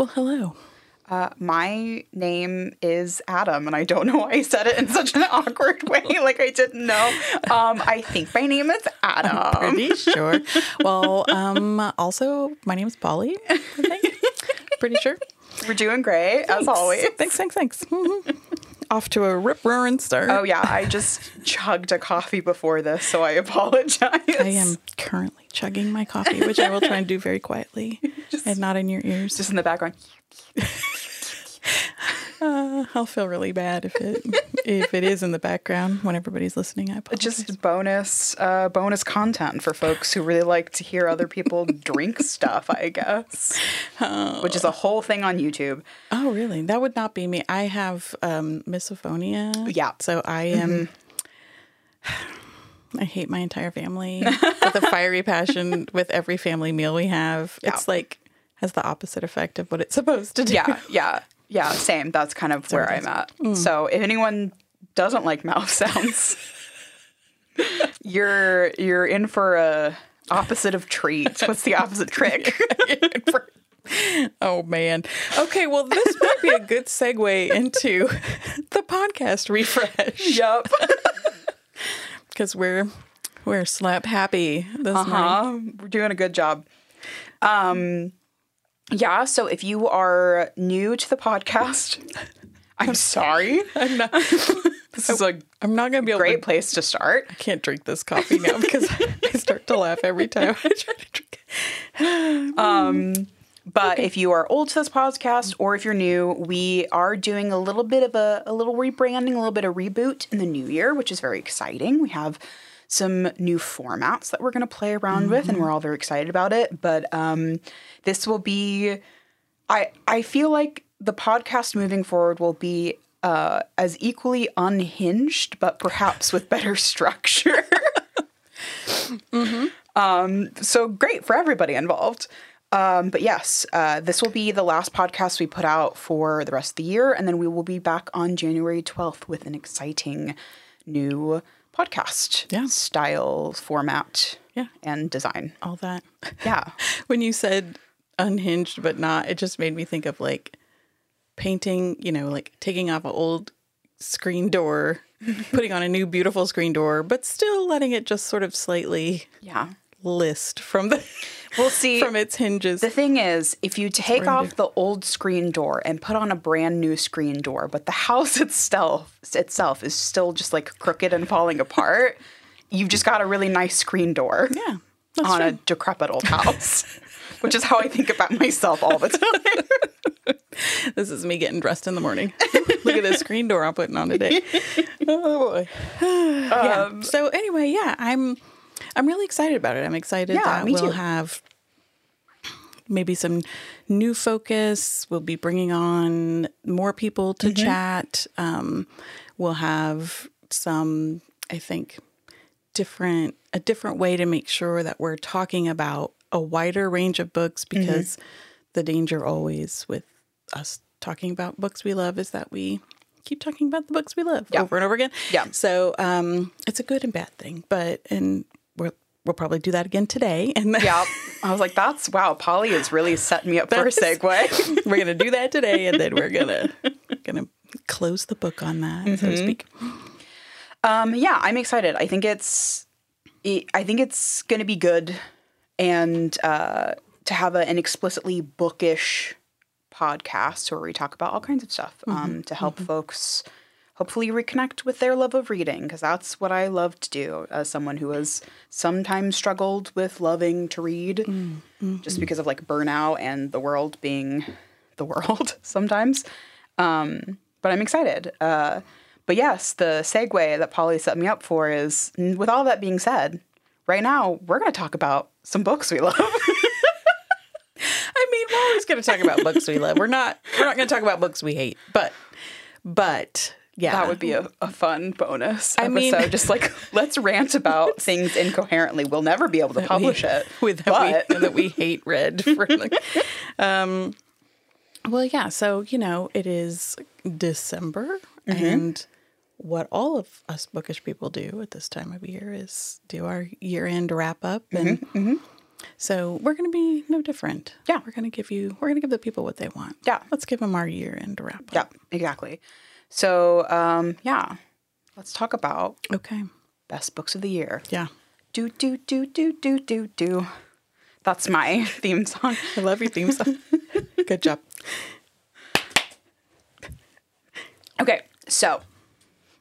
Well, hello. Uh, my name is Adam, and I don't know why I said it in such an awkward way, like I didn't know. Um, I think my name is Adam. Pretty sure. well, um, also, my name is Polli. I think. Pretty sure. We're doing great, as always. Thanks, thanks, thanks. Off to a rip roaring start. Oh, yeah, I just chugged a coffee before this, so I apologize. I am currently chugging my coffee, which I will try and do very quietly and not in your ears. just in the background. Uh, I'll feel really bad if it if it is in the background when everybody's listening. I apologize. Just bonus, uh, bonus content for folks who really like to hear other people drink stuff, I guess. Which is a whole thing on YouTube. Oh, really? That would not be me. I have um, misophonia. Yeah. So I am. I hate my entire family with a fiery passion with every family meal we have. It's like has the opposite effect of what it's supposed to do. Yeah, yeah, yeah. Same. That's kind of where I'm at. So if anyone doesn't like mouth sounds, you're you're in for a opposite of treats. What's the opposite trick? Oh man. Okay, well this might be a good segue into the podcast refresh yep. because we're we're slap happy this morning. Uh-huh. We're doing a good job. Um, yeah. So if you are new to the podcast, I'm sorry. I'm not, This is like I'm not gonna be a great to place to start. I can't drink this coffee now because I start to laugh every time I try to drink it. Um, but if you are old to this podcast or if you're new, we are doing a little bit of a, a little rebranding, a little bit of reboot in the new year, which is very exciting. We have some new formats that we're going to play around with, and we're all very excited about it. But um, this will be, I I feel like the podcast moving forward will be uh, as equally unhinged, but perhaps with better structure. Um, so great for everybody involved. Um, but yes, uh, this will be the last podcast we put out for the rest of the year, and then we will be back on January 12th with an exciting new podcast Yeah. style, format, Yeah. and design. All that. Yeah. When you said unhinged but not, it just made me think of like painting, you know, like taking off an old screen door, putting on a new beautiful screen door, but still letting it just sort of slightly Yeah. List from the We'll see. from its hinges. The thing is, if you take off the old screen door and put on a brand new screen door, but the house itself itself is still just like crooked and falling apart, you've just got a really nice screen door yeah. On true. a decrepit old house, which is how I think about myself all the time. This is me getting dressed in the morning. Look at this screen door I'm putting on today. Oh boy. yeah. Um, So anyway, yeah, I'm I'm really excited about it. I'm excited Yeah, that we'll too. have maybe some new focus. We'll be bringing on more people to Mm-hmm. chat. Um, we'll have some, I think, different a different way to make sure that we're talking about a wider range of books Mm-hmm. because the danger always with us talking about books we love is that we keep talking about the books we love Yeah. over and over again. Yeah. So um, it's a good and bad thing, but and we'll probably do that again today, and then yeah, I was like, "That's wow." Polli is really setting me up for a segue. we're gonna do that today, and then we're gonna gonna close the book on that, so Mm-hmm. to speak. Um, yeah, I'm excited. I think it's, I think it's to be good, and uh, to have a, an explicitly bookish podcast where we talk about all kinds of stuff um, to help folks hopefully reconnect with their love of reading because that's what I love to do as someone who has sometimes struggled with loving to read just because of like burnout and the world being the world sometimes. Um, but I'm excited. Uh, but yes, the segue that Polli set me up for is with all that being said, right now we're going to talk about some books we love. I mean, we're always gonna talk about books we love. We're not we're not gonna talk about books we hate, but but yeah, that would be a, a fun bonus I episode. mean- just like let's rant about things incoherently. We'll never be able to publish it. with but that we, that we hate red. for like, um well yeah so you know it is december Mm-hmm. and what all of us bookish people do at this time of year is do our year end wrap up and Mm-hmm, So we're going to be no different. Yeah. We're going to give you, we're going to give the people what they want. Yeah. Let's give them our year end wrap up. Yeah, exactly. So, um, yeah, let's talk about Okay. best books of the year. Yeah. Do, do, do, do, do, do, do. That's my theme song. I love your theme song. Good job. Okay, so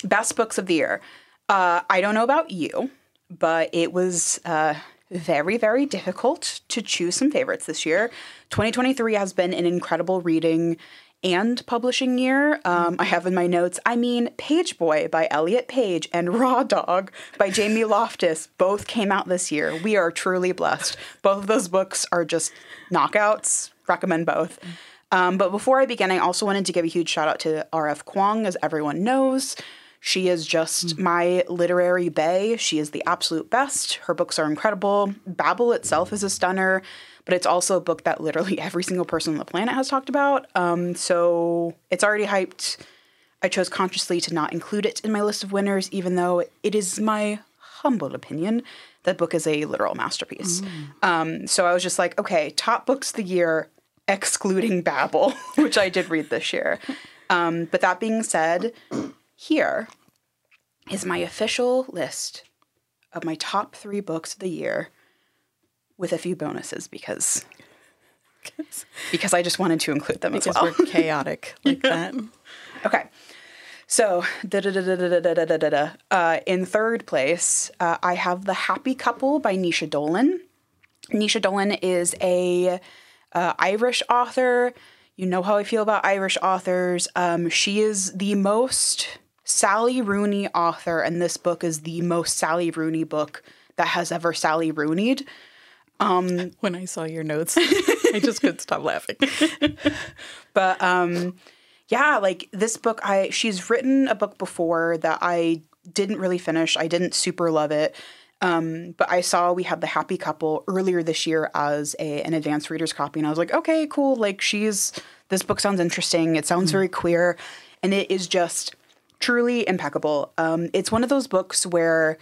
best books of the year. Uh, I don't know about you, but it was uh, very, very difficult to choose some favorites this year. 2023 has been an incredible reading and publishing year. Um, I have in my notes, I mean, Page Boy by Elliot Page and Raw Dog by Jamie Loftus both came out this year. We are truly blessed. Both of those books are just knockouts. Recommend both. Um, but before I begin, I also wanted to give a huge shout out to R.F. Kuang, as everyone knows. She is just my literary bae. She is the absolute best. Her books are incredible. Babel itself is a stunner, but it's also a book that literally every single person on the planet has talked about. Um, so it's already hyped. I chose consciously to not include it in my list of winners, even though it is my humble opinion that book is a literal masterpiece. Um, so I was just like, okay, top books of the year, excluding Babel, which I did read this year. Um, but that being said, here is my official list of my top three books of the year with a few bonuses because because I just wanted to include them because as well. we're chaotic like yeah. that. Okay. So, uh, in third place, uh, I have The Happy Couple by Naoise Dolan. Naoise Dolan is a uh, Irish author. You know how I feel about Irish authors. Um, she is the most Sally Rooney author, and this book is the most Sally Rooney book that has ever Sally Rooneyed. When I saw your notes, I just couldn't stop laughing. but um yeah like this book i she's written a book before that i didn't really finish. I didn't super love it. Um but i saw we had the happy couple earlier this year as a an advanced reader's copy and i was like okay cool like she's this book sounds interesting. It sounds very queer and it is just truly impeccable. Um it's one of those books where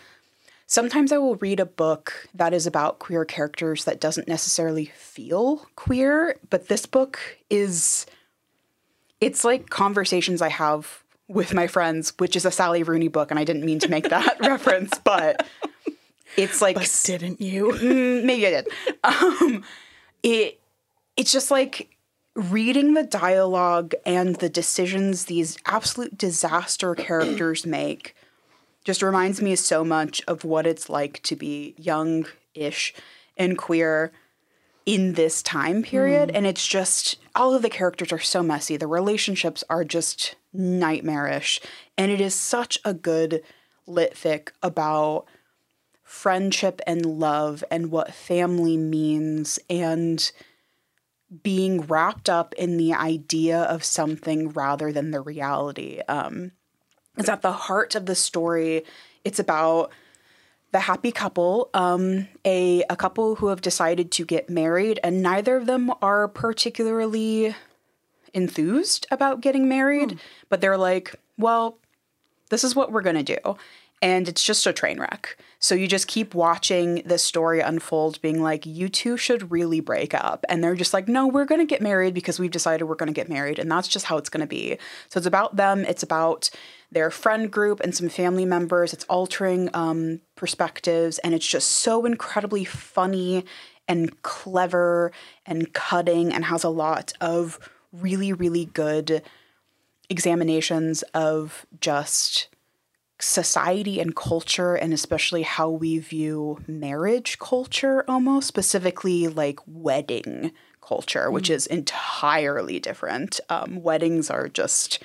Sometimes I will read a book that is about queer characters that doesn't necessarily feel queer, but this book is it's like conversations I have with my friends, which is a Sally Rooney book, and I didn't mean to make that reference, but it's like But didn't you? Mm, maybe I did. Um, it it's just like reading the dialogue and the decisions these absolute disaster characters make just reminds me so much of what it's like to be young-ish and queer in this time period. And it's just all of the characters are so messy. The relationships are just nightmarish. And it is such a good lit fic about friendship and love and what family means and being wrapped up in the idea of something rather than the reality. Um is at the heart of the story it's about the happy couple, um, a a couple who have decided to get married, and neither of them are particularly enthused about getting married, but they're like, well, this is what we're gonna do. And it's just a train wreck. So you just keep watching this story unfold, being like, you two should really break up. And they're just like, no, we're gonna get married because we've decided we're gonna get married. And that's just how it's gonna be. So it's about them, it's about their friend group and some family members. It's altering um, perspectives, and it's just so incredibly funny and clever and cutting, and has a lot of really, really good examinations of just society and culture, and especially how we view marriage culture, almost specifically like wedding culture, which is entirely different. Um, weddings are just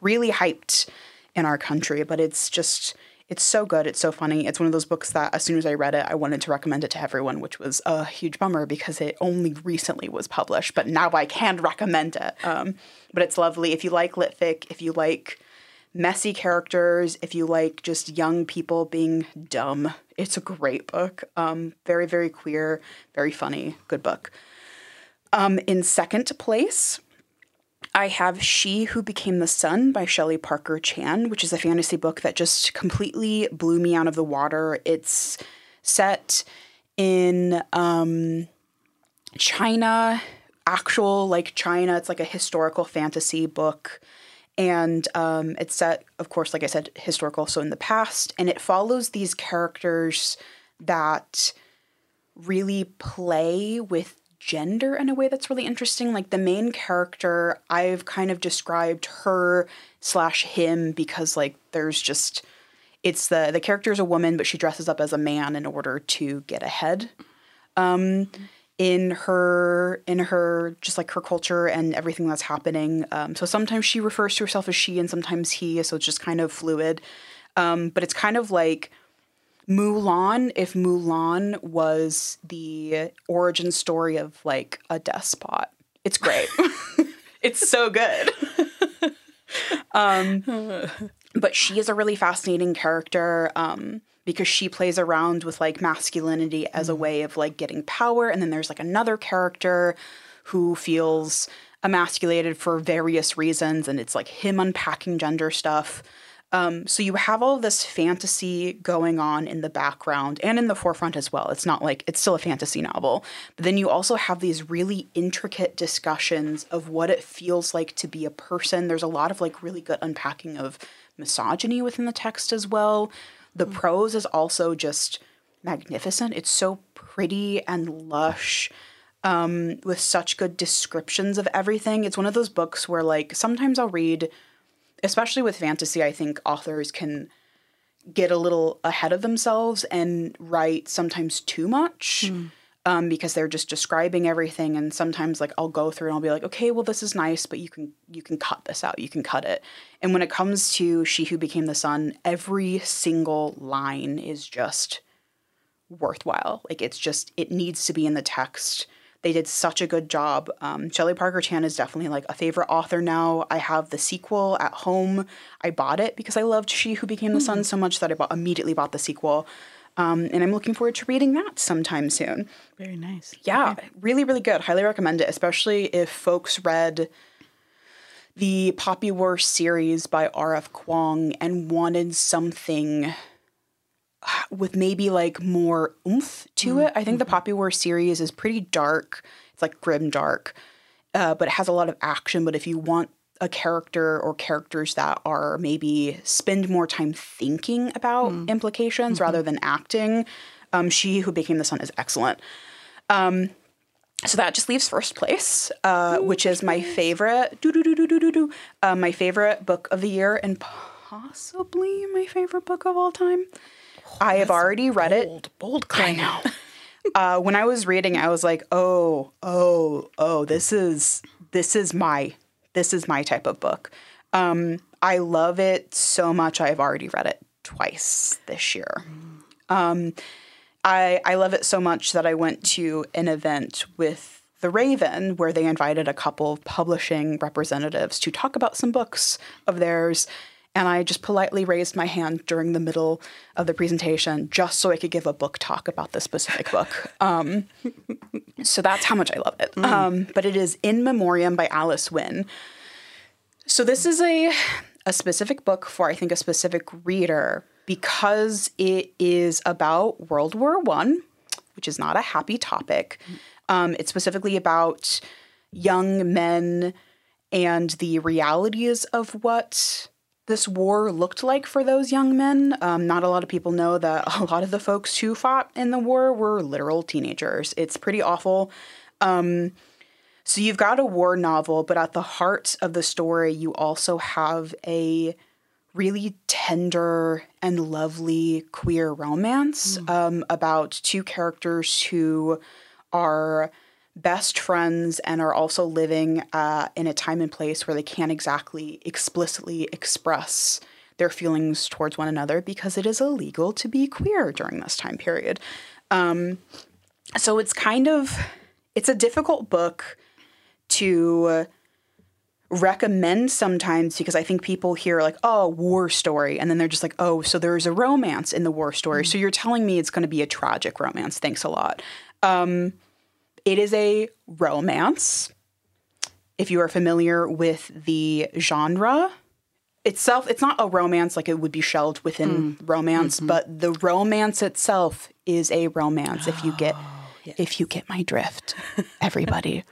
really hyped in our country, but it's just it's so good. It's so funny. It's one of those books that as soon as I read it, I wanted to recommend it to everyone, which was a huge bummer because it only recently was published, but now I can recommend it. Um, but it's lovely. If you like litfic, if you like messy characters, if you like just young people being dumb, it's a great book. Um, very, very queer, very funny, good book. Um, in second place, I have She Who Became the Sun by Shelley Parker Chan, which is a fantasy book that just completely blew me out of the water. It's set in um, China, actual like China. It's like a historical fantasy book. And um, it's set, of course, like I said, historical, so in the past. And it follows these characters that really play with gender in a way that's really interesting. Like the main character, I've kind of described her slash him because like there's just it's the the character is a woman, but she dresses up as a man in order to get ahead. Um, in her in her just like her culture and everything that's happening. Um, so sometimes she refers to herself as she, and sometimes he. So it's just kind of fluid. Um, but it's kind of like Mulan if Mulan was the origin story of like a despot. It's great. it's so good. um, but she is a really fascinating character um, because she plays around with like masculinity as a way of like getting power. And then there's like another character who feels emasculated for various reasons, and it's like him unpacking gender stuff. Um, so you have all this fantasy going on in the background and in the forefront as well. It's not like it's still a fantasy novel, but then you also have these really intricate discussions of what it feels like to be a person. There's a lot of like really good unpacking of misogyny within the text as well. The mm. prose is also just magnificent. It's so pretty and lush. Um, with such good descriptions of everything. It's one of those books where, like, sometimes I'll read especially with fantasy, I think authors can get a little ahead of themselves and write sometimes too much. Mm. Um, because they're just describing everything and sometimes like I'll go through and I'll be like, okay, well this is nice, but you can you can cut this out, you can cut it. And when it comes to She Who Became the Sun, every single line is just worthwhile. Like it's just it needs to be in the text. They did such a good job. Um, Shelley Parker Chan is definitely like a favorite author now. I have the sequel at home. I bought it because I loved She Who Became the Sun hmm. so much that I bought, immediately bought the sequel. Um, and I'm looking forward to reading that sometime soon. Very nice. Yeah, okay. really, really good. Highly recommend it, especially if folks read the Poppy War series by R.F. Kuang and wanted something with maybe like more oomph to mm-hmm. it. I think the mm-hmm. Poppy War series is pretty dark. It's like grim dark, uh, but it has a lot of action. But if you want a character or characters that are maybe spend more time thinking about mm. implications mm-hmm. rather than acting, um, she who became the sun is excellent. Um, so that just leaves first place, uh, which is my favorite. Uh, my favorite book of the year and possibly my favorite book of all time. I have already read bold, it. Bold claim. I know. uh, when I was reading, I was like, oh, oh, oh, this is this is my this is my type of book. Um, I love it so much. I have already read it twice this year. Um, I I love it so much that I went to an event with the Raven where they invited a couple of publishing representatives to talk about some books of theirs and I just politely raised my hand during the middle of the presentation just so I could give a book talk about this specific book. Um, so that's how much I love it. Mm. Um, but it is In Memoriam by Alice Winn. So this is a a specific book for I think a specific reader because it is about World War One, which is not a happy topic. Um, it's specifically about young men and the realities of what this war looked like for those young men. Um, not a lot of people know that a lot of the folks who fought in the war were literal teenagers. It's pretty awful. Um, so you've got a war novel, but at the heart of the story, you also have a really tender and lovely queer romance mm. um, about two characters who are best friends and are also living uh, in a time and place where they can't exactly explicitly express their feelings towards one another because it is illegal to be queer during this time period. Um, so it's kind of it's a difficult book to recommend sometimes because I think people hear like, oh, war story, and then they're just like, oh, so there's a romance in the war story. Mm-hmm. So you're telling me it's going to be a tragic romance. Thanks a lot. Um, it is a romance. If you are familiar with the genre, itself it's not a romance like it would be shelved within romance, but the romance itself is a romance if you get if you get my drift. Everybody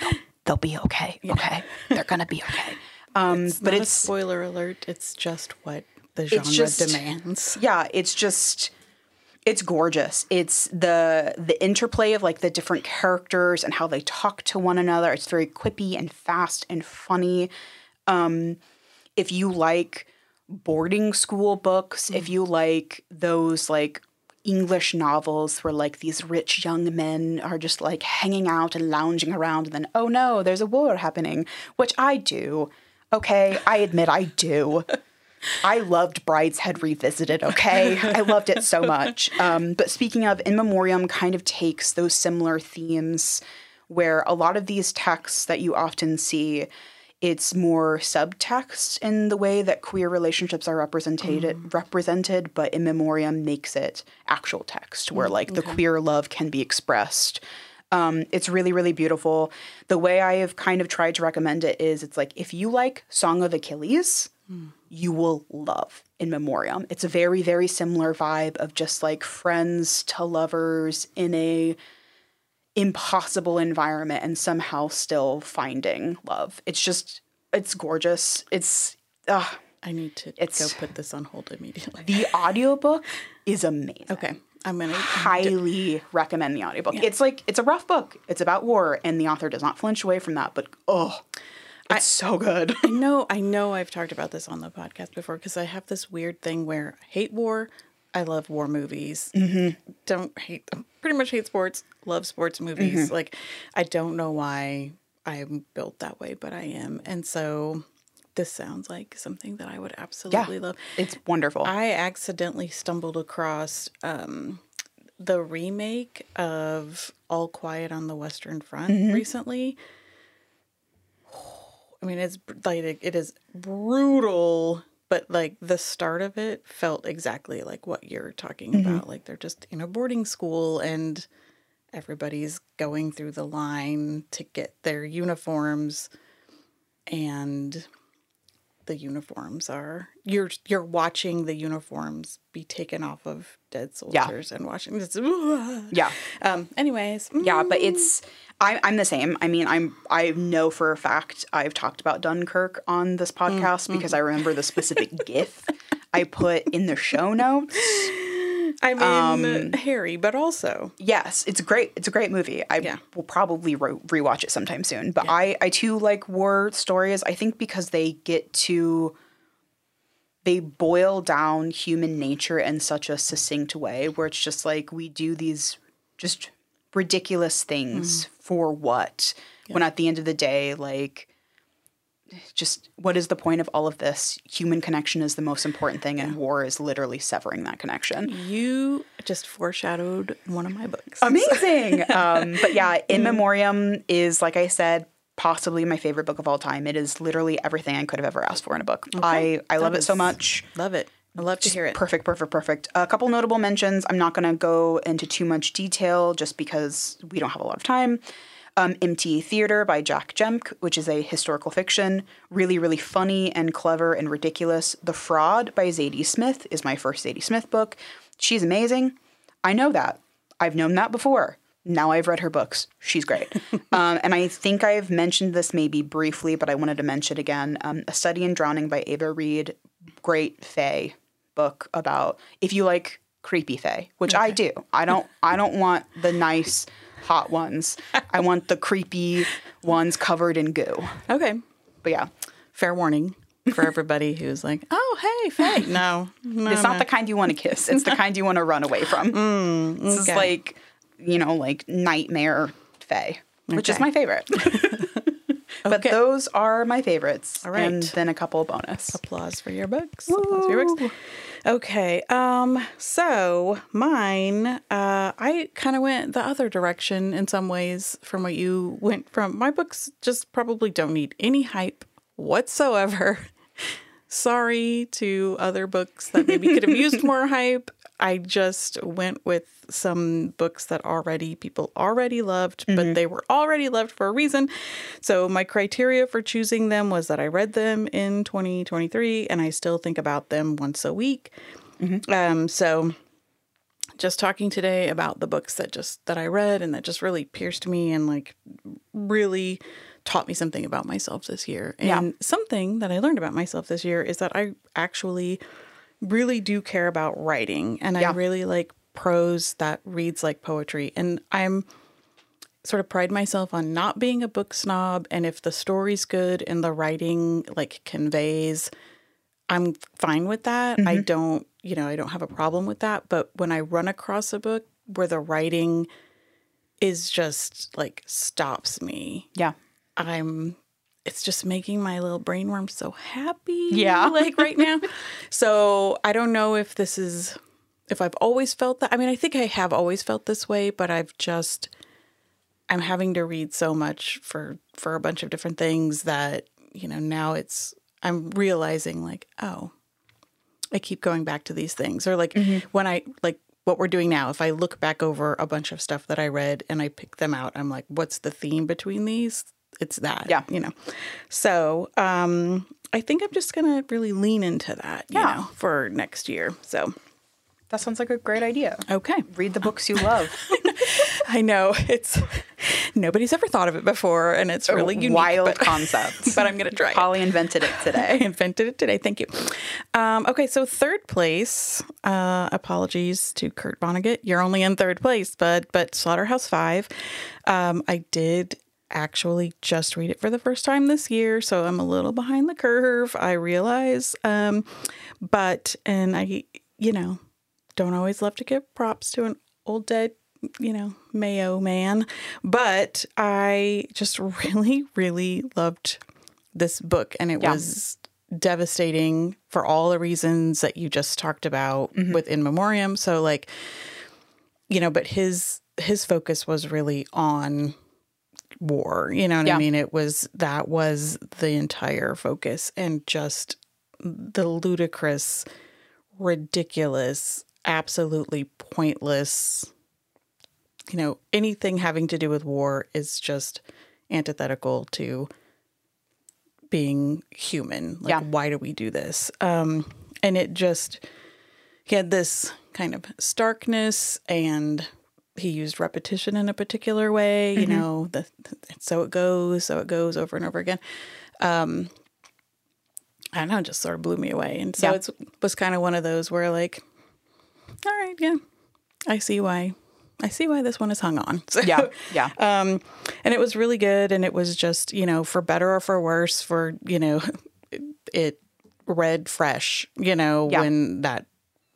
they'll, they'll be okay. Okay. They're going to be okay. Um but Not a it's spoiler alert. It's just what the genre just- demands. yeah, it's just it's gorgeous. It's the the interplay of like the different characters and how they talk to one another. It's very quippy and fast and funny. Um if you like boarding school books, if you like those like English novels where like these rich young men are just like hanging out and lounging around and then oh no, there's a war happening, which I do. Okay, I admit I do. I loved Brideshead Revisited, okay? I loved it so much. Um, but speaking of, In Memoriam kind of takes those similar themes where a lot of these texts that you often see, it's more subtext in the way that queer relationships are represented, represented, but In Memoriam makes it actual text where like the queer love can be expressed. Um, it's really, really beautiful. The way I have kind of tried to recommend it is it's like if you like Song of Achilles, you will love In Memoriam. It's a very, very similar vibe of just like friends to lovers in a impossible environment and somehow still finding love. It's just it's gorgeous. It's uh, I need to It's- go put this on hold immediately. the audiobook is amazing. Okay. I'm gonna highly recommend the audiobook. It's like it's a rough book. It's about war and the author does not flinch away from that, but oh, it's so good. I know, I know I've talked about this on the podcast before because I have this weird thing where I hate war. I love war movies. Mm-hmm. Don't hate them. Pretty much hate sports. Love sports movies. Mm-hmm. Like, I don't know why I'm built that way, but I am. And so this sounds like something that I would absolutely love. It's wonderful. I accidentally stumbled across um, the remake of All Quiet on the Western Front Mm-hmm. recently. I mean, it's like it is brutal, but like the start of it felt exactly like what you're talking Mm-hmm. about. Like they're just in a boarding school and everybody's going through the line to get their uniforms and the uniforms are you're you're watching the uniforms be taken off of dead soldiers and watching this yeah. um anyways mm, Yeah, but it's I, I'm the same. I mean, I'm I know for a fact I've talked about Dunkirk on this Mm, podcast because mm-hmm. I remember the specific GIF I put in the show notes. i mean um, harry but also Yes, it's great. It's a great movie. I Yeah. will probably re- rewatch it sometime soon. But I I too like war stories. I think because they get to they boil down human nature in such a succinct way where it's just like we do these just ridiculous things for what when at the end of the day like just what is the point of all of this human connection is the most important thing and war is literally severing that connection you just foreshadowed one of my books amazing. um, but yeah, In Memoriam is, like I said, possibly my favorite book of all time. It is literally everything I could have ever asked for in a book. I, I love it so much. love it i love to hear it Perfect, perfect, perfect. A couple notable mentions. I'm not going to go into too much detail just because we don't have a lot of time. Um, Empty Theater by Jac Jemc, which is a historical fiction. Really, really funny and clever and ridiculous. The Fraud by Zadie Smith is my first Zadie Smith book. She's amazing. I know that. I've known that before. Now I've read her books. She's great. um, and I think I've mentioned this maybe briefly, but I wanted to mention it again. Um, a Study in Drowning by Ava Reid. Great Fae book about if you like creepy Fae, which I do. I don't I don't want the nice hot ones. I want the creepy ones covered in goo. okay But yeah, fair warning for everybody who's like oh hey Faye. no no it's not the kind you want to kiss. It's the kind you want to run away from. Mm, this is like, you know, like nightmare Fae, which is my favorite. But Okay. those are my favorites. All right. And then a couple bonus. applause for your books. Applause for your books. Okay. Um, so mine, uh, I kind of went the other direction in some ways from what you went from. My books just probably don't need any hype whatsoever. sorry to other books that maybe could have used more hype. I just went with some books that already people already loved, but they were already loved for a reason. So my criteria for choosing them was that I read them in 2023 and I still think about them once a week. Um, so just talking today about the books that just that I read and that just really pierced me and like really taught me something about myself this year. And Yeah. something that I learned about myself this year is that I actually really do care about writing and I really like prose that reads like poetry. And I'm sort of pride myself on not being a book snob and if the story's good and the writing like conveys I'm fine with that. I mm-hmm. don't, you know, I don't have a problem with that. But when I run across a book where the writing is just like stops me, Yeah. I'm, it's just making my little brainworm so happy. Yeah. Like right now. so I don't know if this is, if I've always felt that. I mean, I think I have always felt this way, but I've just, I'm having to read so much for, for a bunch of different things that, you know, now it's, I'm realizing like, oh, I keep going back to these things. Or like mm-hmm. when I like what we're doing now, if I look back over a bunch of stuff that I read and I pick them out, I'm like, what's the theme between these? It's that. Yeah. You know. So um I think I'm just gonna really lean into that, you Yeah. know, for next year. So That sounds like a great idea. okay. Read the books you love. I know it's nobody's ever thought of it before and it's really unique. Wild but, concept. but I'm gonna try it. Holly invented it today. I invented it today. Thank you. Um, okay, so third place. Uh, apologies to Kurt Vonnegut. You're only in third place, but but Slaughterhouse Five. Um, I did actually just read it for the first time this year, so I'm a little behind the curve. I realize, um, but and I, you know, don't always love to give props to an old dead you know, Mayo man. But I just really, really loved this book. And it Yeah. was devastating for all the reasons that you just talked about Mm-hmm. with In Memoriam. So like, you know, but his his focus was really on war. You know what Yeah. I mean? It was that was the entire focus and just the ludicrous, ridiculous, absolutely pointless you know, anything having to do with war is just antithetical to being human. Like, Yeah. why do we do this? Um, and it just, he had this kind of starkness and he used repetition in a particular way, you know, the, so it goes, so it goes over and over again. Um, I don't know, it just sort of blew me away. And so Yeah. it's was kind of one of those where like, all right, yeah, I see why. I see why this one is hung on. So, Yeah. Yeah. um, and it was really good. And it was just, you know, for better or for worse, for, you know, it, it read fresh, you know, Yeah. when that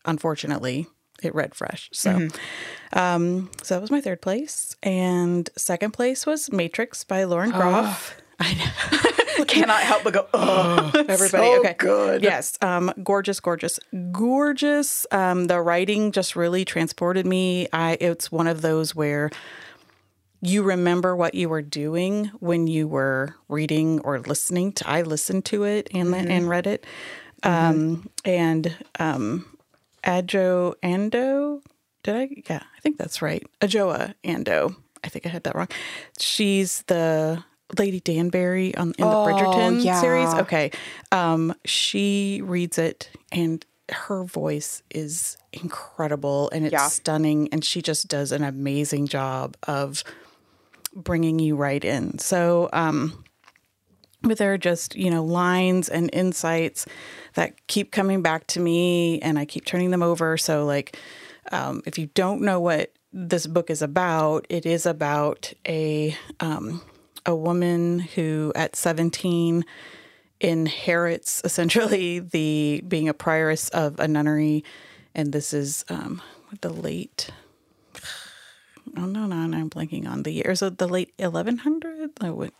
unfortunately it read fresh. So, Mm-hmm. um, so that was my third place. And second place was Matrix by Lauren Groff. I know. Cannot help but go, oh, Everybody, so okay, good. Yes, um, gorgeous, gorgeous, gorgeous. Um, the writing just really transported me. I it's one of those where you remember what you were doing when you were reading or listening to. I listened to it and and read it, um, and Adjoa Andoh. Did I? Yeah, I think that's right. Adjoa Andoh. I think I had that wrong. She's the Lady Danbury on in the Bridgerton yeah. series. Okay, um, she reads it, and her voice is incredible, and it's Yeah. stunning, and she just does an amazing job of bringing you right in. So, um, but there are just you know lines and insights that keep coming back to me and i keep turning them over. So like um, if you don't know what this book is about it is about a um, a woman who at 17 inherits essentially the being a prioress of a nunnery. And this is um, the late oh no no no i'm blanking on the years so the late 1100 oh, what-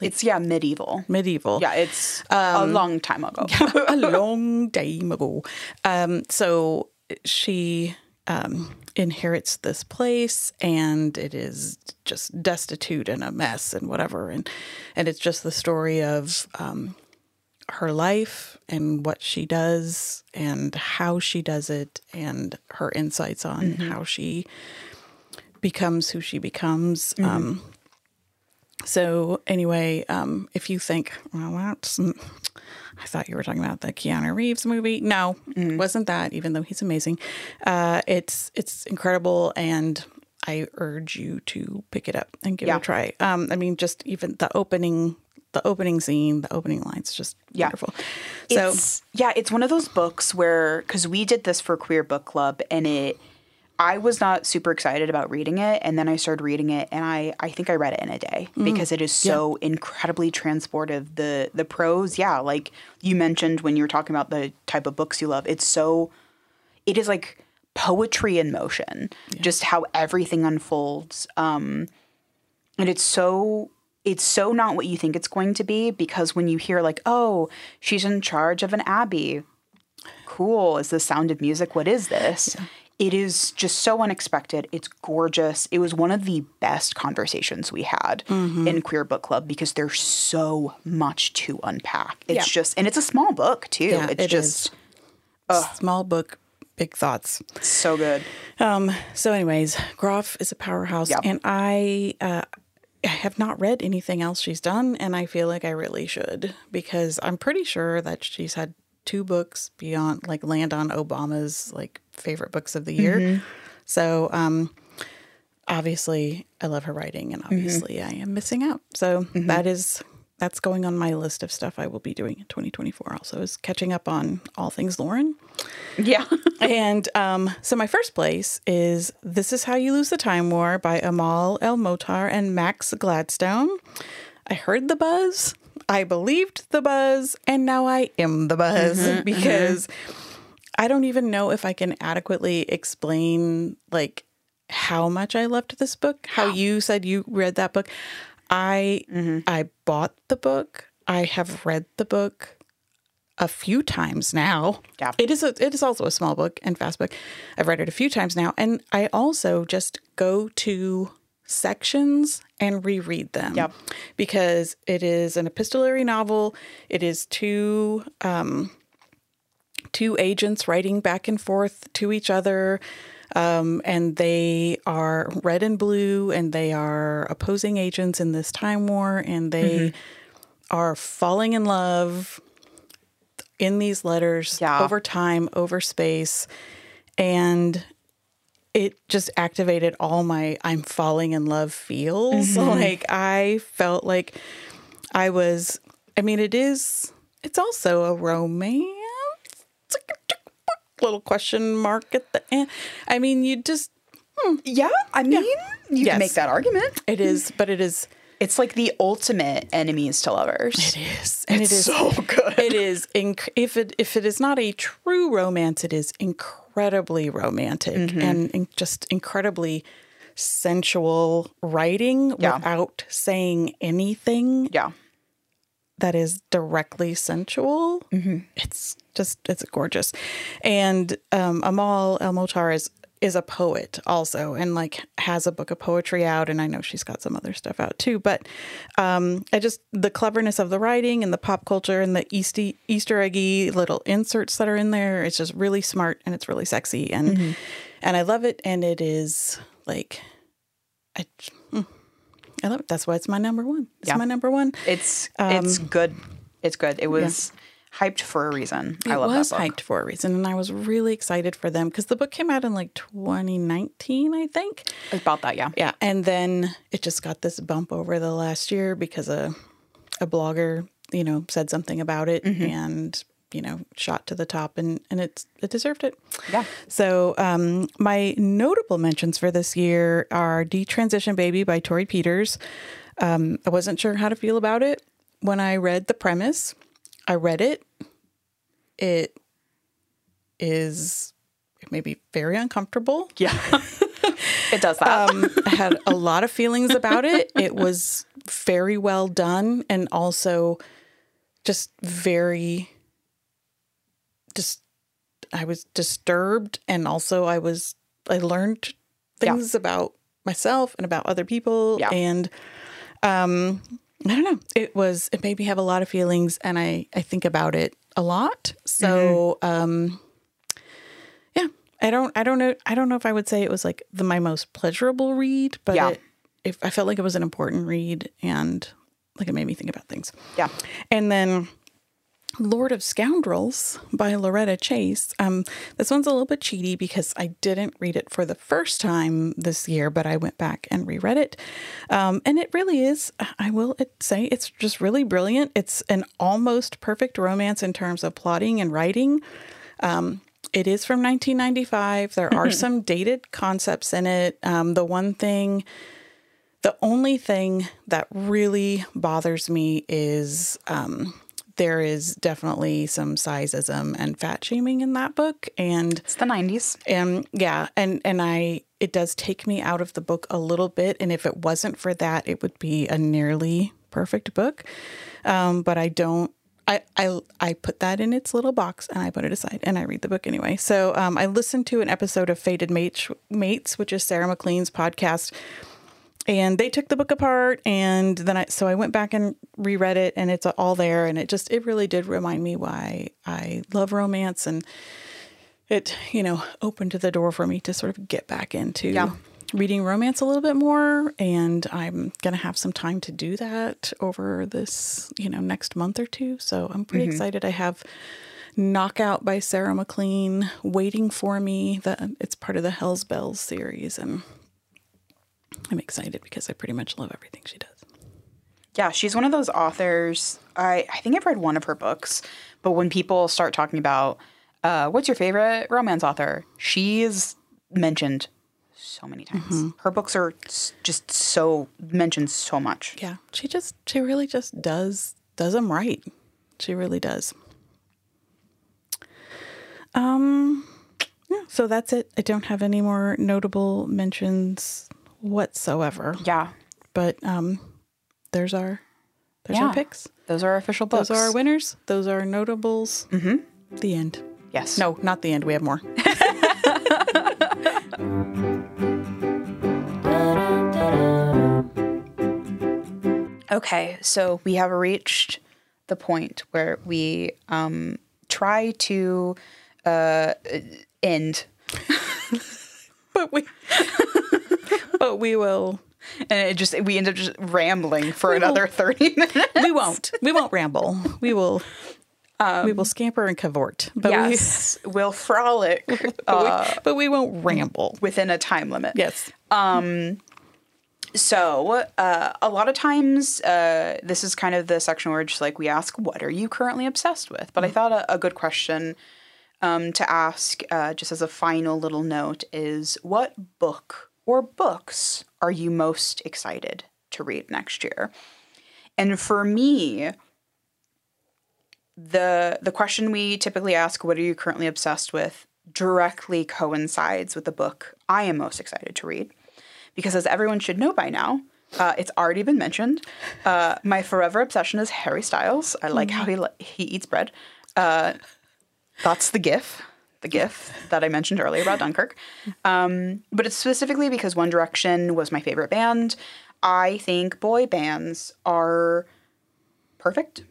It's, yeah, medieval. medieval Yeah, it's a long time ago. a long time ago. Um, so she um, inherits this place, and it is just destitute and a mess and whatever. And and it's just the story of um, her life and what she does and how she does it and her insights on how she becomes who she becomes. Um, so anyway, um, if you think, well, that's, I thought you were talking about the Keanu Reeves movie. No, it wasn't that? Even though he's amazing, uh, it's it's incredible, and I urge you to pick it up and give Yeah. it a try. Um, I mean, just even the opening, the opening scene, the opening lines, just Yeah. wonderful. So it's yeah, it's one of those books where because we did this for Queer Book Club, and it, I was not super excited about reading it, and then I started reading it, and I I think I read it in a day because it is so incredibly transportive. The the prose, yeah, like you mentioned when you were talking about the type of books you love, it's so, it is like poetry in motion, just how everything unfolds. Um, and it's so it's so not what you think it's going to be because when you hear like oh she's in charge of an abbey cool is the sound of music what is this it is just so unexpected. It's gorgeous. It was one of the best conversations we had in queer book club because there's so much to unpack. It's Yeah. just and it's a small book too. Yeah, it's it just small book, big thoughts. so good. Um, so, anyways, Groff is a powerhouse, Yeah. and I uh, I have not read anything else she's done, and I feel like I really should because I'm pretty sure that she's had two books beyond like land on Obama's like favorite books of the year. So, um, obviously, I love her writing, and obviously, I am missing out. So that is. That's going on my list of stuff I will be doing in 2024. Also, is catching up on all things Lauren yeah and um, so my first place is This Is How You Lose the Time War by Amal El-Mohtar and Max Gladstone. I heard the buzz, I believed the buzz, and now I am the buzz mm-hmm, because I don't even know if I can adequately explain like how much I loved this book. How you said you read that book. I mm-hmm. I bought the book. I have read the book a few times now. Yeah. It is a it is also a small book and fast book. I've read it a few times now and I also just go to sections and reread them. Yep. Because it is an epistolary novel. It is two um two agents writing back and forth to each other. Um, and they are red and blue, and they are opposing agents in this time war, and they are falling in love in these letters Yeah. over time, over space. And it just activated all my I'm falling in love feels. Mm-hmm. Like I felt like I was, I mean, it is, it's also a romance. It's a little question mark at the end. I mean, you just, hmm. yeah i mean you Yes. can make that argument it is, but it is, it's like the ultimate enemies to lovers it is, and it's it is so good it is inc- if it if it is not a true romance it is incredibly romantic Mm-hmm. and, and just incredibly sensual writing Yeah. without saying anything yeah that is directly sensual it's just it's gorgeous and um amal el-mohtar is is a poet also and like has a book of poetry out and i know she's got some other stuff out too but um i just the cleverness of the writing and the pop culture and the easty, easter eggy little inserts that are in there it's just really smart and it's really sexy and and i love it and it is like i mm, i love it that's why it's my number one it's Yeah. my number one It's it's good. It's good. It was hyped for a reason. I love was that book. hyped for a reason, and I was really excited for them because the book came out in like 2019, I think. About that, yeah. Yeah, and then it just got this bump over the last year because a a blogger, you know, said something about it Mm-hmm. and you know shot to the top, and and it's it deserved it. Yeah. So um, my notable mentions for this year are "Detransition Baby" by Torrey Peters. Um, I wasn't sure how to feel about it when I read the premise. I read it. It is maybe very uncomfortable. Yeah. it does that. Um, I had a lot of feelings about it. It was very well done and also just very just I was disturbed and also I was I learned Yeah. things about myself and about other people Yeah. and um I don't know. It was it made me have a lot of feelings, and I I think about it a lot. So um, yeah, I don't I don't know I don't know if I would say it was like the my most pleasurable read, but Yeah. it, if I felt like it was an important read and like it made me think about things. Yeah. And then Lord of Scoundrels by Loretta Chase. Um, this one's a little bit cheaty because I didn't read it for the first time this year, but I went back and reread it. Um, and it really is, I will say, it's just really brilliant. It's an almost perfect romance in terms of plotting and writing. Um, it is from 1995. There are some dated concepts in it. Um, the one thing, the only thing that really bothers me is um, there is definitely some sizeism and fat shaming in that book, and It's the 90s. and yeah, and and I it does take me out of the book a little bit, and if it wasn't for that, it would be a nearly perfect book. Um, but I don't. I, I I put that in its little box and I put it aside and I read the book anyway. So um, I listened to an episode of Fated Mates, Mates, which is Sarah MacLean's podcast, and they took the book apart and then I so I went back and reread it and it's all there and it just it really did remind me why I love romance and it you know opened the door for me to sort of get back into Yeah. reading romance a little bit more and I'm going to have some time to do that over this you know next month or two. So I'm pretty mm-hmm. excited. I have Knockout by Sarah MacLean waiting for me that it's part of the Hell's Belles series and I'm excited because I pretty much love everything she does. Yeah, she's one of those authors. I, I think I've read one of her books, but when people start talking about uh, what's your favorite romance author, she's mentioned so many times. Her books are just so mentioned so much. Yeah, she just she really just does does them right. She really does. Um yeah, so that's it. I don't have any more notable mentions whatsoever. Yeah, But um there's our there's Yeah. our picks. those are our official books. Those are our winners. Those are notables. Mm-hmm. The end. yes. No, not the end. We have more. Okay, so we have reached the point where we um, try to uh, end, but we but we will and it just we end up just rambling for another thirty minutes. we won't. We won't ramble. We will we will scamper and cavort. But yes, we'll frolic we, but, we, but we won't ramble. within a time limit. Yes. Um, So, uh, a lot of times, uh, this is kind of the section where just like we ask, "What are you currently obsessed with?" But I thought a, a good question um, to ask, uh, just as a final little note, is what book or books are you most excited to read next year? And for me, the the question we typically ask, "What are you currently obsessed with?" directly coincides with the book I am most excited to read because as everyone should know by now, uh, it's already been mentioned. Uh, my forever obsession is Harry Styles. I like how he he eats bread. Uh, that's the GIF, the GIF that I mentioned earlier about Dunkirk. Um, but it's specifically because One Direction was my favorite band. I think boy bands are perfect.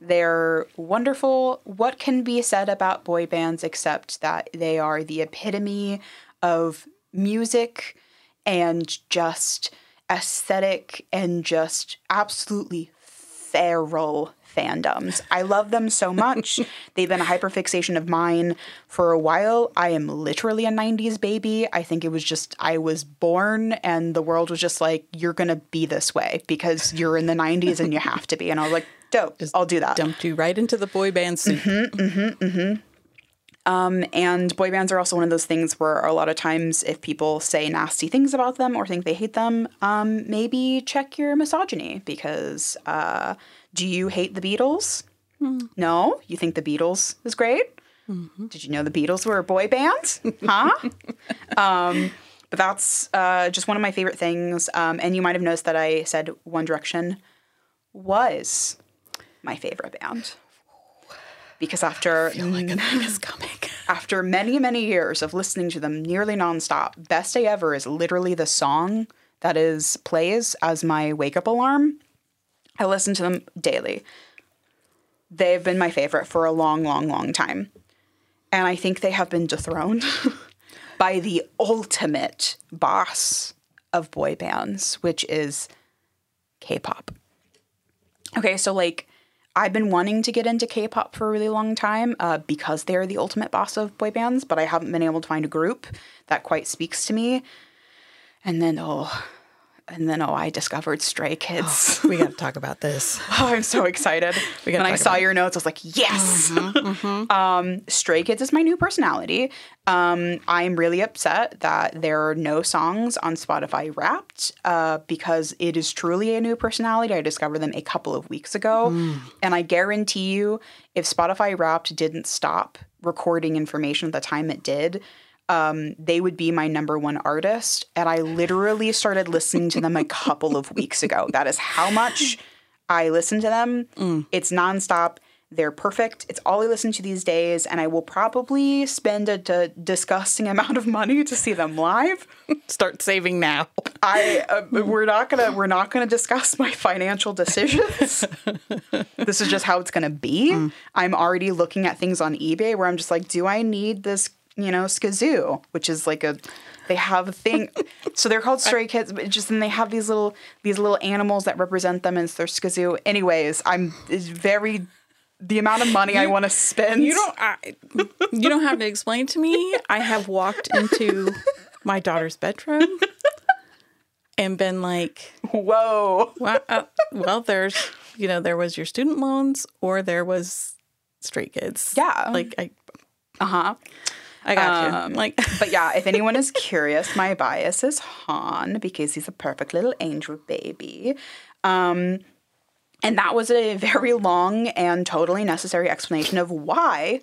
They're wonderful. What can be said about boy bands except that they are the epitome of music and just aesthetic and just absolutely feral fandoms. I love them so much. They've been a hyperfixation of mine for a while. I am literally a 90s baby. I think it was just I was born and the world was just like you're going to be this way because you're in the 90s and you have to be. And I was like, dope. I'll do that. Dumped you right into the boy band soup. Um, and boy bands are also one of those things where a lot of times if people say nasty things about them or think they hate them, um, maybe check your misogyny because uh, do you hate the Beatles? No? You think the Beatles is great? Did you know the Beatles were a boy band? Huh? um, but that's uh, just one of my favorite things. Um, and you might have noticed that I said One Direction was my favorite band. Because after like a thing is coming. after many, many years of listening to them nearly nonstop, Best Day Ever is literally the song that is plays as my wake up alarm. I listen to them daily. They've been my favorite for a long, long, long time. And I think they have been dethroned by the ultimate boss of boy bands, which is K pop. Okay, so like I've been wanting to get into K pop for a really long time uh, because they're the ultimate boss of boy bands, but I haven't been able to find a group that quite speaks to me. And then, oh, and then oh, I discovered Stray Kids. We got to talk about this. Oh, I'm so excited. We when I saw your notes, I was like, yes. Um, Stray Kids is my new personality. Um, I'm really upset that there are no songs on Spotify Wrapped uh, because it is truly a new personality. I discovered them a couple of weeks ago. And I guarantee you, if Spotify Wrapped didn't stop recording information at the time it did, um, they would be my number one artist. And I literally started listening to them a couple of weeks ago. That is how much I listen to them. It's nonstop. They're perfect. It's all I listen to these days, and I will probably spend a, d- disgusting amount of money to see them live. Start saving now. I uh, we're not gonna we're not gonna discuss my financial decisions. this is just how it's gonna be. I'm already looking at things on eBay where I'm just like, do I need this? You know, SKZOO, which is like a they have a thing. so they're called stray kids, but just and they have these little these little animals that represent them, and it's their SKZOO. Anyways, I'm it's very the amount of money I want to spend. You don't. I, you don't have to explain to me. I have walked into my daughter's bedroom and been like, Whoa. well, uh, well, there's, you know, there was your student loans or there was Stray Kids. Yeah. Like I, Uh huh. I got Um, you. Like, But yeah, if anyone is curious, my bias is Han because he's a perfect little angel baby. Um, and that was a very long and totally necessary explanation of why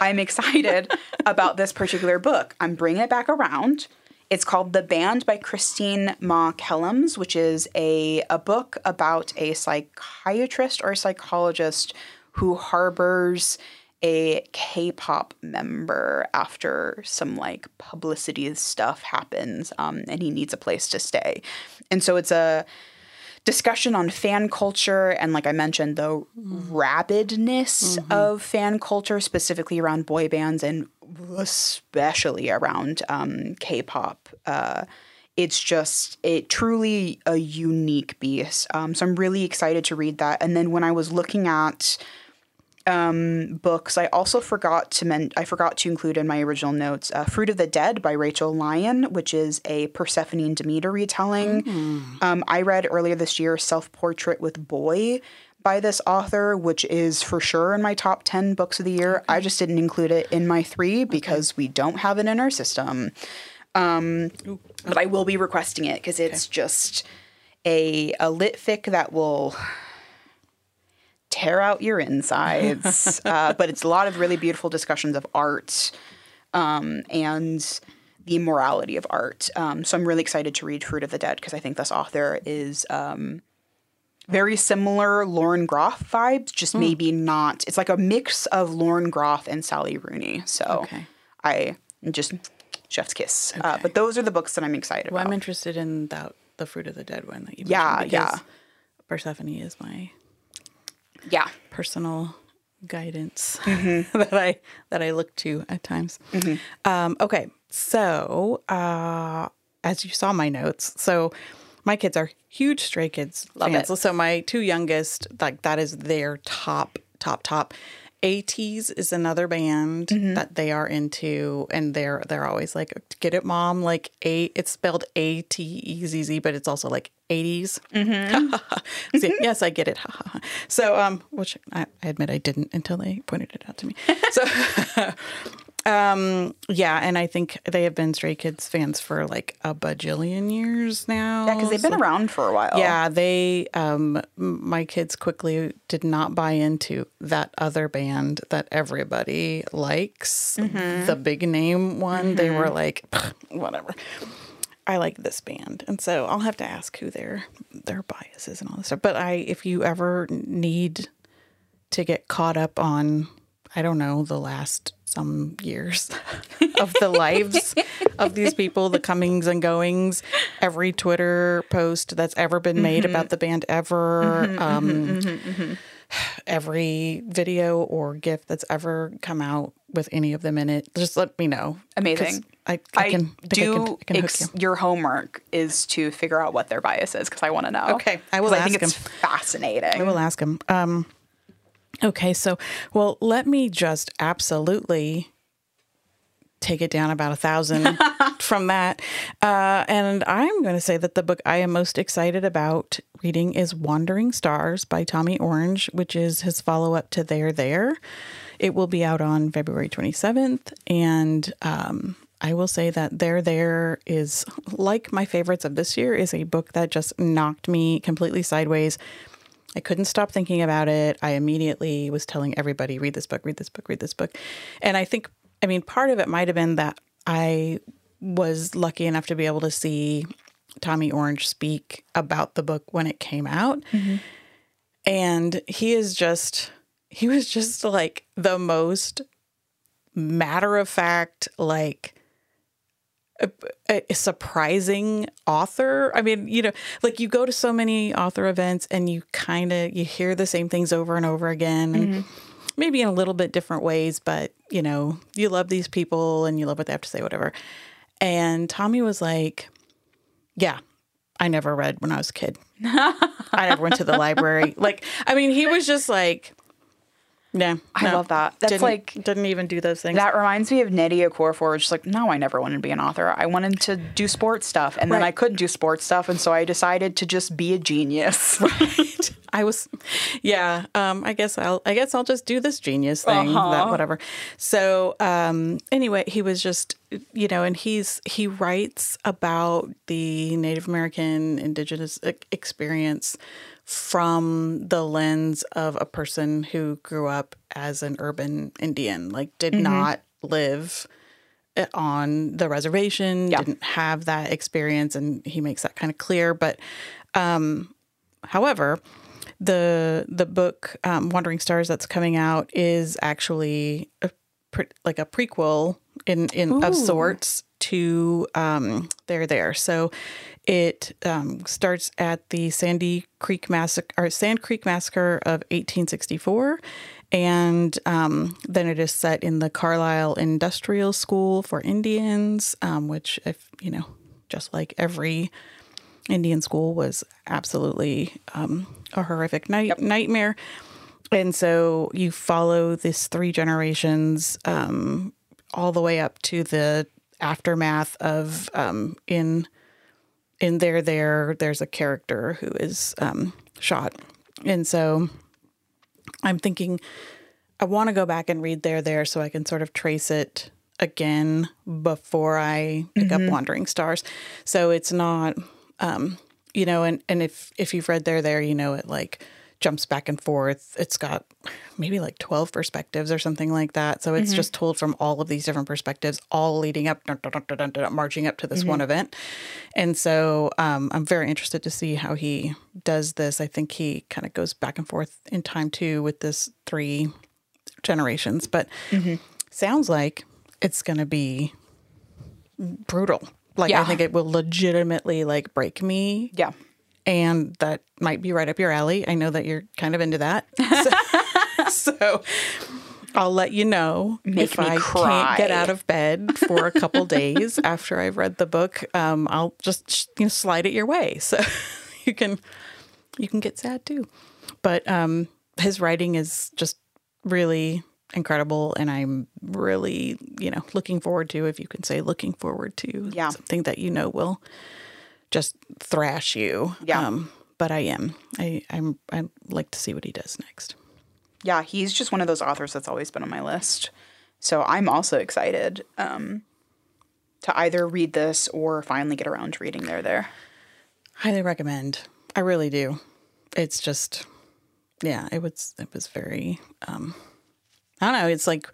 I'm excited about this particular book. I'm bringing it back around. It's called The Band by Christine Ma-Kellams, which is a, a book about a psychiatrist or psychologist who harbors a K-pop member after some like publicity stuff happens, um, and he needs a place to stay. And so it's a discussion on fan culture and like i mentioned the rabidness of fan culture specifically around boy bands and especially around um, k-pop. Uh, it's just it truly a unique beast. Um, so i'm really excited to read that. And then when i was looking at um, books. I also forgot to men- I forgot to include in my original notes uh, "Fruit of the Dead" by Rachel Lyon, which is a Persephone and Demeter retelling. Um, I read earlier this year "Self Portrait with Boy" by this author, which is for sure in my top ten books of the year. I just didn't include it in my three because we don't have it in our system. Um, but I will be requesting it because it's just a a lit fic that will tear out your insides. uh, but it's a lot of really beautiful discussions of art um, and the morality of art. Um, so I'm really excited to read Fruit of the Dead because I think this author is um, very similar Lauren Groff vibes, just maybe not. It's like a mix of Lauren Groff and Sally Rooney. So Okay. I just chef's kiss. Uh, but those are the books that I'm excited well, about. I'm interested in that the fruit of the dead one that you mentioned. Yeah, yeah. Persephone is my yeah. personal guidance Mm-hmm. that I that I look to at times. Um, okay, so uh, as you saw my notes, so my kids are huge Stray Kids Love fans. it. So my two youngest, like that is their top, top, top. ATEEZ is another band Mm-hmm. that they are into, and they're they're always like, "Get it, mom?" Like a, it's spelled A T E Z Z, but it's also like 80s. Mm-hmm. See, yes, I get it. so, um, which I, I admit I didn't until they pointed it out to me. So, um, yeah, and I think they have been Stray Kids fans for like a bajillion years now. Yeah, because they've been So- around for a while. yeah, they um my kids quickly did not buy into that other band that everybody likes. The big name one. They were like whatever. I like this band. And so I'll have to ask who their their biases and all this stuff. But I if you ever need to get caught up on I don't know, the last some years of the lives of these people, the comings and goings, every Twitter post that's ever been made Mm-hmm. about the band ever, um, every video or GIF that's ever come out with any of them in it. Just let me know. Amazing. I, I I, can think I do. can, I can hook ex- you. your homework is to figure out what their bias is because I want to know. Okay, I will I think ask it's fascinating. I will ask him. Um, okay, so well, let me just absolutely take it down about a thousand from that, uh, and I'm going to say that the book I am most excited about reading is "Wandering Stars" by Tommy Orange, which is his follow-up to "There There." It will be out on February 27th, and um, I will say that There There is like my favorites of this year is a book that just knocked me completely sideways. I couldn't stop thinking about it. I immediately was telling everybody, read this book, read this book, read this book. And I think, I mean, part of it might have been that I was lucky enough to be able to see Tommy Orange speak about the book when it came out. Mm-hmm. And he is just, he was just like the most matter of fact, like, a, a surprising author. I mean, you know, like you go to so many author events and you kind of you hear the same things over and over again and mm-hmm. maybe in a little bit different ways, but you know, you love these people and you love what they have to say whatever. And Tommy was like, "Yeah, I never read when I was a kid. I never went to the library." Like, I mean, he was just like, "Yeah, I love that. That's didn't, like- didn't even do those things." That reminds me of Nnedi Okorafor, which is like, no, I never wanted to be an author. I wanted to do sports stuff, and then I couldn't do sports stuff, and so I decided to just be a genius. Right. I was, yeah. Um, I guess I'll. I guess I'll just do this genius thing. Uh-huh. That whatever. So um, anyway, he was just, you know, and he's he writes about the Native American Indigenous experience from the lens of a person who grew up as an urban Indian, like did not live uh, on the reservation, Yeah. didn't have that experience, and he makes that kind of clear. But um, however, the the book um, Wandering Stars that's coming out is actually a, pre- like a prequel in in of sorts to um, There There. So it um, starts at the Sandy Creek massacre or Sand Creek massacre of 1864. And um, then it is set in the Carlisle Industrial School for Indians, um, which, if you know, just like every Indian school was absolutely um, a horrific night- nightmare. And so you follow this three generations um, all the way up to the aftermath of um, in in there there there's a character who is um, shot, and so I'm thinking I want to go back and read there there so I can sort of trace it again before I pick up Wandering Stars. So it's not um you know and and if if you've read there there you know it like jumps back and forth. It's got maybe like 12 perspectives or something like that. So it's mm-hmm. just told from all of these different perspectives all leading up dun, dun, dun, marching up to this one mm-hmm. event. And so um, I'm very interested to see how he does this. I think he kind of goes back and forth in time too with this three generations, but mm-hmm. sounds like it's going to be brutal. Like I think it will legitimately like break me yeah. And that might be right up your alley. I know that you're kind of into that. So, so I'll let you know Make if I cry. can't get out of bed for a couple days after I've read the book. Um, I'll just you know, slide it your way, so you can you can get sad too. But um, his writing is just really incredible, and I'm really you know looking forward to, if you can say looking forward to, Yeah. something that you know will just thrash you. Yeah. Um, but I am. I I'm I like to see what he does next. Yeah, he's just one of those authors that's always been on my list. So I'm also excited um, to either read this or finally get around to reading There There. Highly recommend. I really do. It's just yeah, it was it was very um I don't know, it's like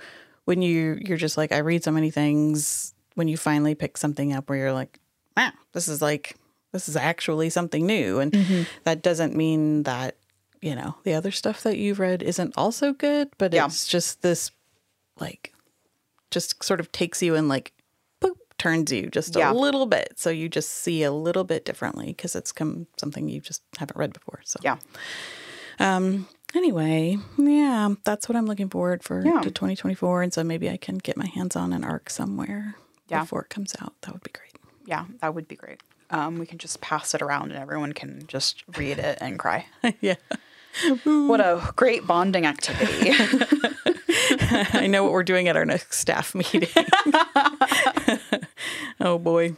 when you you're just like I read so many things when you finally pick something up where you're like, "Wow, this is like this is actually something new." And that doesn't mean that, you know, the other stuff that you've read isn't also good, but Yeah. it's just this like just sort of takes you and like boop turns you just Yeah. a little bit so you just see a little bit differently because it's come something you just haven't read before so Yeah. um anyway yeah that's what i'm looking forward for Yeah. to 2024 and so maybe i can get my hands on an arc somewhere Yeah. before it comes out that would be great Yeah, that would be great. Um, we can just pass it around and everyone can just read it and cry. yeah What a great bonding activity. I know what we're doing at our next staff meeting. oh boy.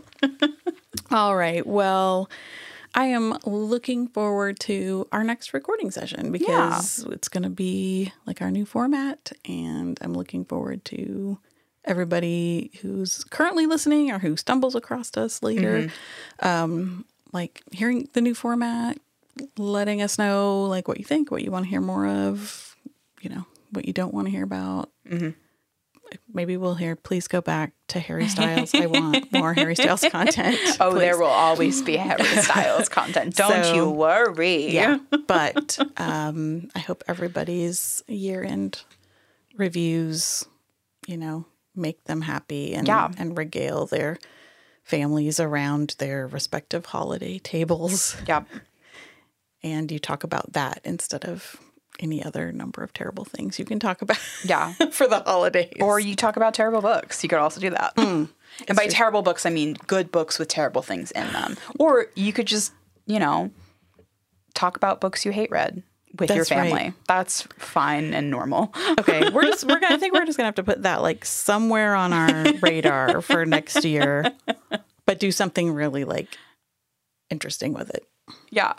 All right. Well, I am looking forward to our next recording session because it's going to be like our new format. And I'm looking forward to everybody who's currently listening or who stumbles across us later, um, like hearing the new format, letting us know like what you think, what you want to hear more of, you know, what you don't want to hear about. Maybe we'll hear, please go back to Harry Styles. I want more Harry Styles content. oh, please." there will always be Harry Styles content. Don't So- you worry. Yeah. But um, I hope everybody's year end reviews, you know, make them happy and, Yeah. and regale their families around their respective holiday tables. Yeah. And you talk about that instead of any other number of terrible things you can talk about Yeah. for the holidays. Or you talk about terrible books. You could also do that. Mm. and by terrible books, I mean good books with terrible things in them. Or you could just, you know, talk about books you hate read with your That's right. family. That's fine and normal. Okay, we're just we're gonna I think we're just gonna have to put that like somewhere on our radar for next year, but do something really like interesting with it. yeah.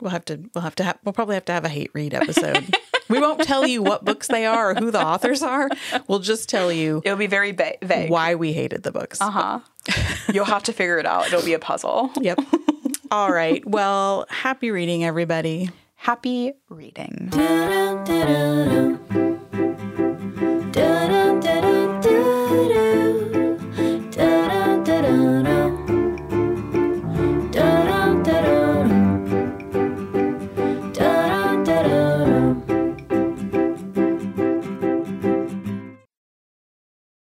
We'll have to we'll have to have we'll probably have to have a hate read episode. we won't tell you what books they are or who the authors are. We'll just tell you It'll be very va- vague. why we hated the books. Uh huh. You'll have to figure it out. It'll be a puzzle. Yep. All right. Well, happy reading, everybody. Happy reading.